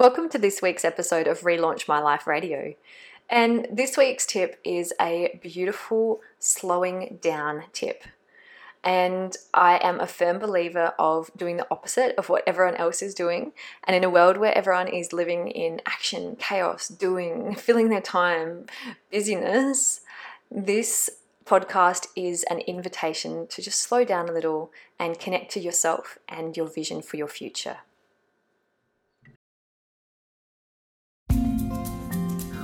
Welcome to this week's episode of Relaunch My Life Radio. And this week's tip is a beautiful slowing down tip. And I am a firm believer of doing the opposite of what everyone else is doing. And in a world where everyone is living in action, chaos, doing, filling their time, busyness, this podcast is an invitation to just slow down a little and connect to yourself and your vision for your future.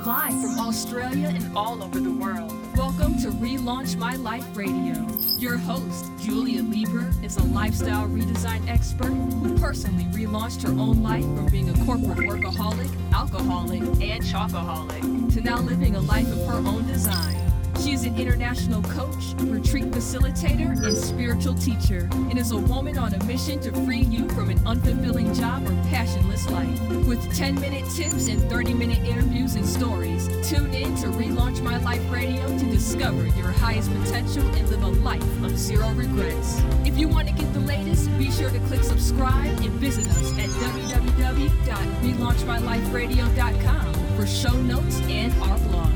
Live from Australia and all over the world. Welcome to Relaunch My Life Radio. Your host, Julia Lieber, is a lifestyle redesign expert who personally relaunched her own life from being a corporate workaholic, alcoholic, and chocoholic to now living a life of her own design. She is an international coach, retreat facilitator, and spiritual teacher, and is a woman on a mission to free you from an unfulfilling job or passionless life. With 10 minute tips and 30 minute interviews and stories, tune in to Relaunch My Life Radio to discover your highest potential and live a life of zero regrets. If you want to get the latest, be sure to click subscribe and visit us at www.relaunchmyliferadio.com for show notes and our blog.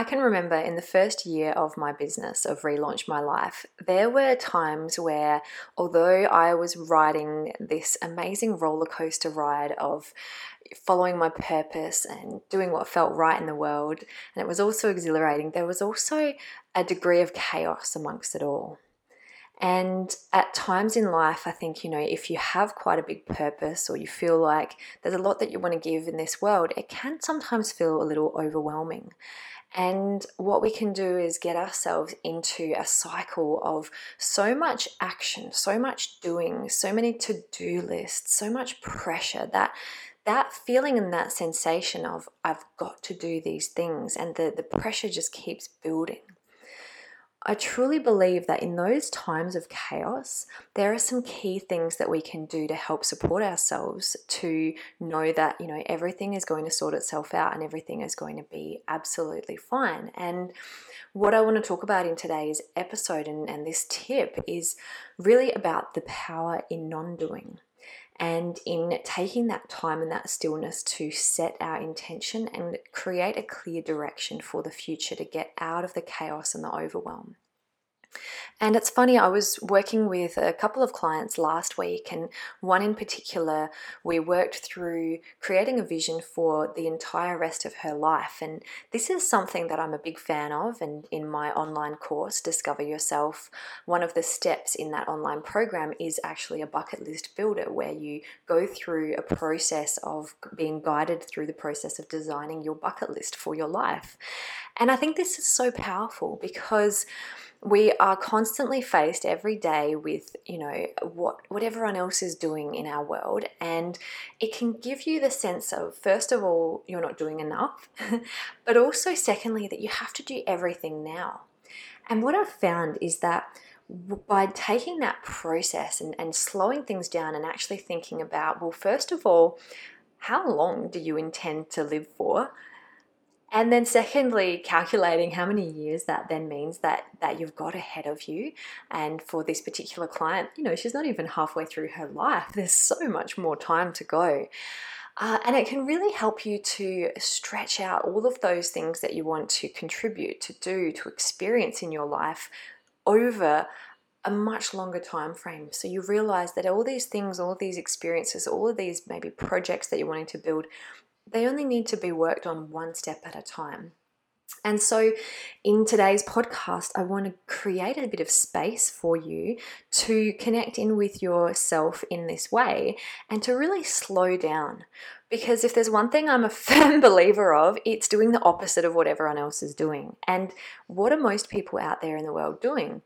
I can remember in the first year of my business, of Relaunch My Life, there were times where, although I was riding this amazing roller coaster ride of following my purpose and doing what felt right in the world, and it was also exhilarating, there was also a degree of chaos amongst it all. And at times in life, I think, you know, if you have quite a big purpose or you feel like there's a lot that you want to give in this world, it can sometimes feel a little overwhelming. And what we can do is get ourselves into a cycle of so much action, so much doing, so many to do lists, so much pressure that that feeling and that sensation of I've got to do these things and the, the pressure just keeps building. I truly believe that in those times of chaos, there are some key things that we can do to help support ourselves to know that, you know, everything is going to sort itself out and everything is going to be absolutely fine. And what I want to talk about in today's episode and, and this tip is really about the power in non doing and in taking that time and that stillness to set our intention and create a clear direction for the future to get out of the chaos and the overwhelm. And it's funny, I was working with a couple of clients last week, and one in particular, we worked through creating a vision for the entire rest of her life. And this is something that I'm a big fan of. And in my online course, Discover Yourself, one of the steps in that online program is actually a bucket list builder where you go through a process of being guided through the process of designing your bucket list for your life. And I think this is so powerful because we are constantly faced every day with you know what what everyone else is doing in our world and it can give you the sense of first of all you're not doing enough but also secondly that you have to do everything now. And what i've found is that by taking that process and, and slowing things down and actually thinking about well first of all how long do you intend to live for and then secondly calculating how many years that then means that that you've got ahead of you. And for this particular client you know she's not even halfway through her life. There's so much more time to go. Uh, and it can really help you to stretch out all of those things that you want to contribute to do to experience in your life over a much longer time frame so you realize that all these things all these experiences all of these maybe projects that you're wanting to build they only need to be worked on one step at a time. And so, in today's podcast, I want to create a bit of space for you to connect in with yourself in this way and to really slow down. Because if there's one thing I'm a firm believer of, it's doing the opposite of what everyone else is doing. And what are most people out there in the world doing?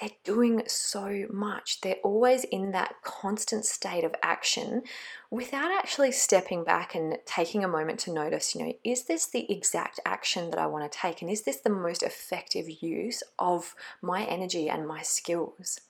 They're doing so much. They're always in that constant state of action without actually stepping back and taking a moment to notice, you know, is this the exact action that I want to take? And is this the most effective use of my energy and my skills?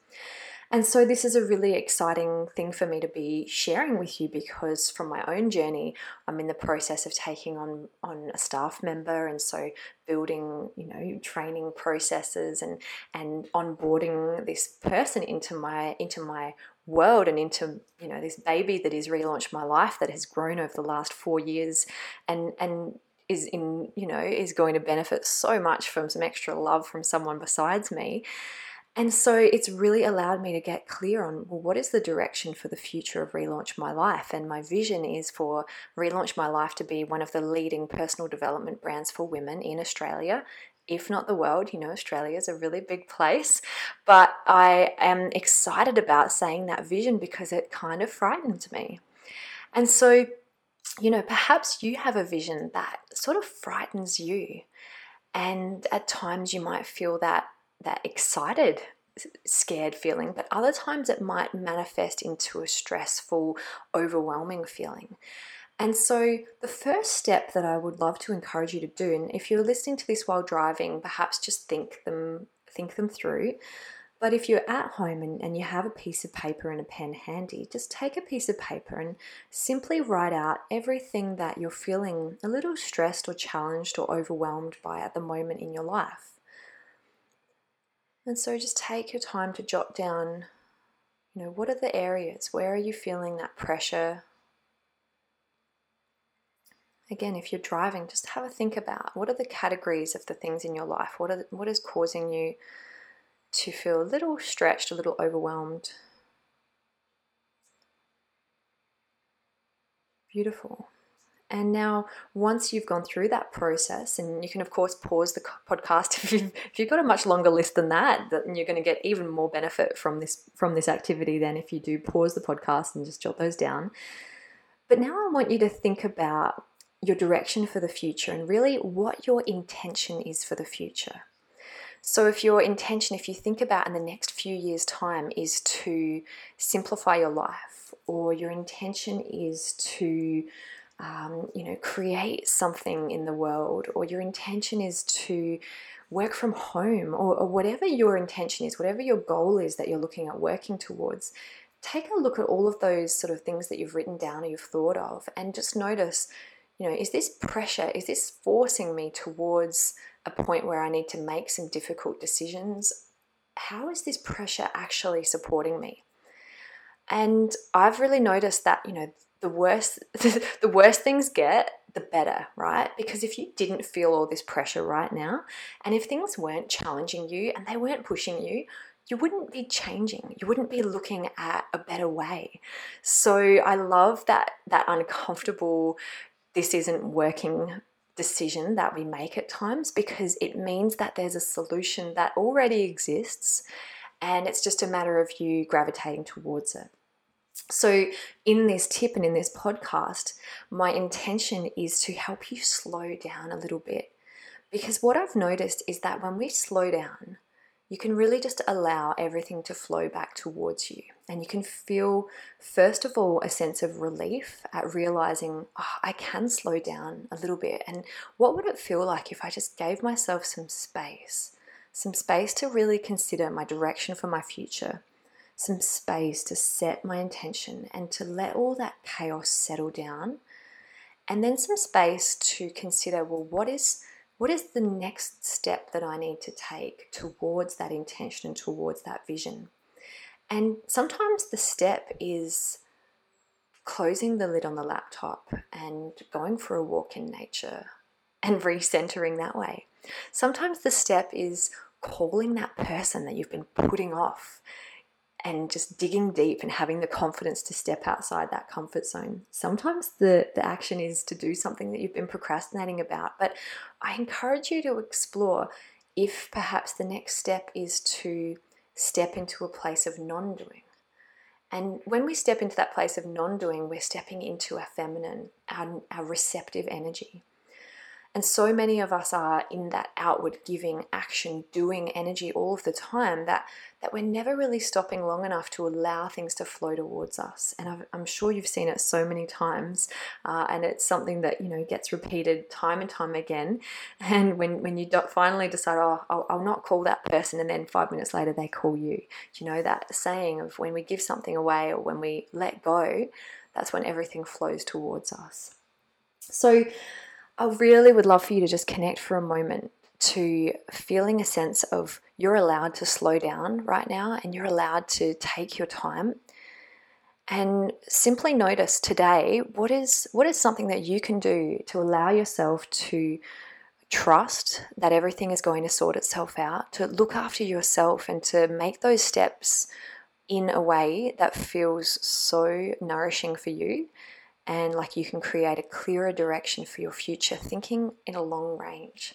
And so, this is a really exciting thing for me to be sharing with you because, from my own journey, I'm in the process of taking on, on a staff member, and so building, you know, training processes and and onboarding this person into my into my world and into you know this baby that is relaunched my life that has grown over the last four years and and is in you know is going to benefit so much from some extra love from someone besides me and so it's really allowed me to get clear on well, what is the direction for the future of Relaunch My Life? And my vision is for Relaunch My Life to be one of the leading personal development brands for women in Australia. If not the world, you know, Australia is a really big place. But I am excited about saying that vision because it kind of frightens me. And so, you know, perhaps you have a vision that sort of frightens you. And at times you might feel that that excited scared feeling, but other times it might manifest into a stressful, overwhelming feeling. And so, the first step that I would love to encourage you to do, and if you're listening to this while driving, perhaps just think them think them through. But if you're at home and, and you have a piece of paper and a pen handy, just take a piece of paper and simply write out everything that you're feeling a little stressed or challenged or overwhelmed by at the moment in your life. And so just take your time to jot down, you know, what are the areas? Where are you feeling that pressure? Again, if you're driving, just have a think about what are the categories of the things in your life? What are what is causing you to feel a little stretched, a little overwhelmed? Beautiful. And now, once you've gone through that process, and you can, of course, pause the podcast if you've, if you've got a much longer list than that, then you're going to get even more benefit from this from this activity than if you do pause the podcast and just jot those down. But now I want you to think about your direction for the future and really what your intention is for the future. So, if your intention, if you think about in the next few years' time, is to simplify your life, or your intention is to um, you know, create something in the world, or your intention is to work from home, or, or whatever your intention is, whatever your goal is that you're looking at working towards, take a look at all of those sort of things that you've written down or you've thought of, and just notice, you know, is this pressure, is this forcing me towards a point where I need to make some difficult decisions? How is this pressure actually supporting me? And I've really noticed that, you know, the worse the worse things get, the better, right? Because if you didn't feel all this pressure right now, and if things weren't challenging you and they weren't pushing you, you wouldn't be changing. You wouldn't be looking at a better way. So I love that that uncomfortable this isn't working decision that we make at times because it means that there's a solution that already exists and it's just a matter of you gravitating towards it. So, in this tip and in this podcast, my intention is to help you slow down a little bit. Because what I've noticed is that when we slow down, you can really just allow everything to flow back towards you. And you can feel, first of all, a sense of relief at realizing, oh, I can slow down a little bit. And what would it feel like if I just gave myself some space? Some space to really consider my direction for my future some space to set my intention and to let all that chaos settle down. And then some space to consider well what is what is the next step that I need to take towards that intention and towards that vision? And sometimes the step is closing the lid on the laptop and going for a walk in nature and recentering that way. Sometimes the step is calling that person that you've been putting off and just digging deep and having the confidence to step outside that comfort zone. Sometimes the, the action is to do something that you've been procrastinating about, but I encourage you to explore if perhaps the next step is to step into a place of non doing. And when we step into that place of non doing, we're stepping into our feminine, our, our receptive energy. And so many of us are in that outward giving, action, doing energy all of the time that, that we're never really stopping long enough to allow things to flow towards us. And i am sure you've seen it so many times. Uh, and it's something that, you know, gets repeated time and time again. And when, when you finally decide, oh, I'll, I'll not call that person, and then five minutes later they call you. Do You know, that saying of when we give something away or when we let go, that's when everything flows towards us. So, I really would love for you to just connect for a moment to feeling a sense of you're allowed to slow down right now and you're allowed to take your time. And simply notice today what is what is something that you can do to allow yourself to trust that everything is going to sort itself out to look after yourself and to make those steps in a way that feels so nourishing for you and like you can create a clearer direction for your future, thinking in a long range.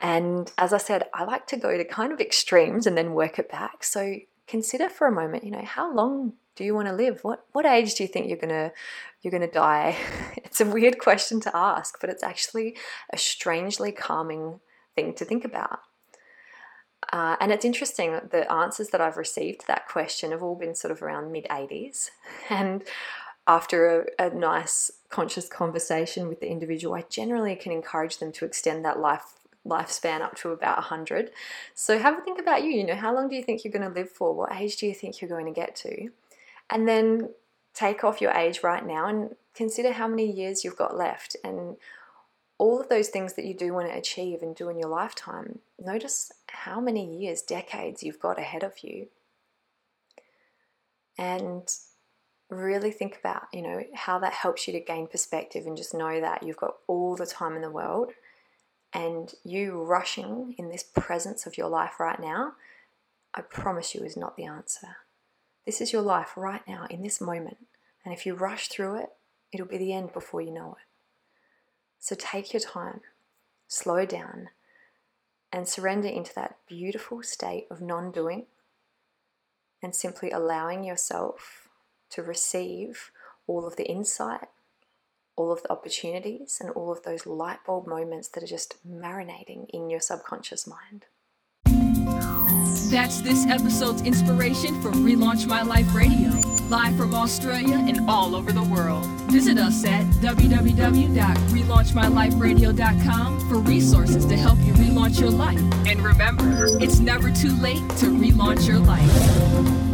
And as I said, I like to go to kind of extremes and then work it back. So consider for a moment, you know, how long do you want to live? What what age do you think you're gonna you're gonna die? It's a weird question to ask, but it's actually a strangely calming thing to think about. Uh, and it's interesting, the answers that I've received to that question have all been sort of around mid 80s. And after a, a, nice conscious conversation with the individual, I generally can encourage them to extend that life lifespan up to about 100. So have a think about you, you know, how long do you think you're going to live for? What age do you think you're going to get to? And then take off your age right now and consider how many years you've got left and all of those things that you do want to achieve and do in your lifetime. Notice how many years, decades you've got ahead of you. And really think about, you know, how that helps you to gain perspective and just know that you've got all the time in the world and you rushing in this presence of your life right now, I promise you is not the answer. This is your life right now in this moment. And if you rush through it, it'll be the end before you know it. So take your time, slow down, and surrender into that beautiful state of non doing and simply allowing yourself to receive all of the insight, all of the opportunities, and all of those light bulb moments that are just marinating in your subconscious mind. That's this episode's inspiration for Relaunch My Life Radio, live from Australia and all over the world. Visit us at www.relaunchmyliferadio.com for resources to help you relaunch your life. And remember, it's never too late to relaunch your life.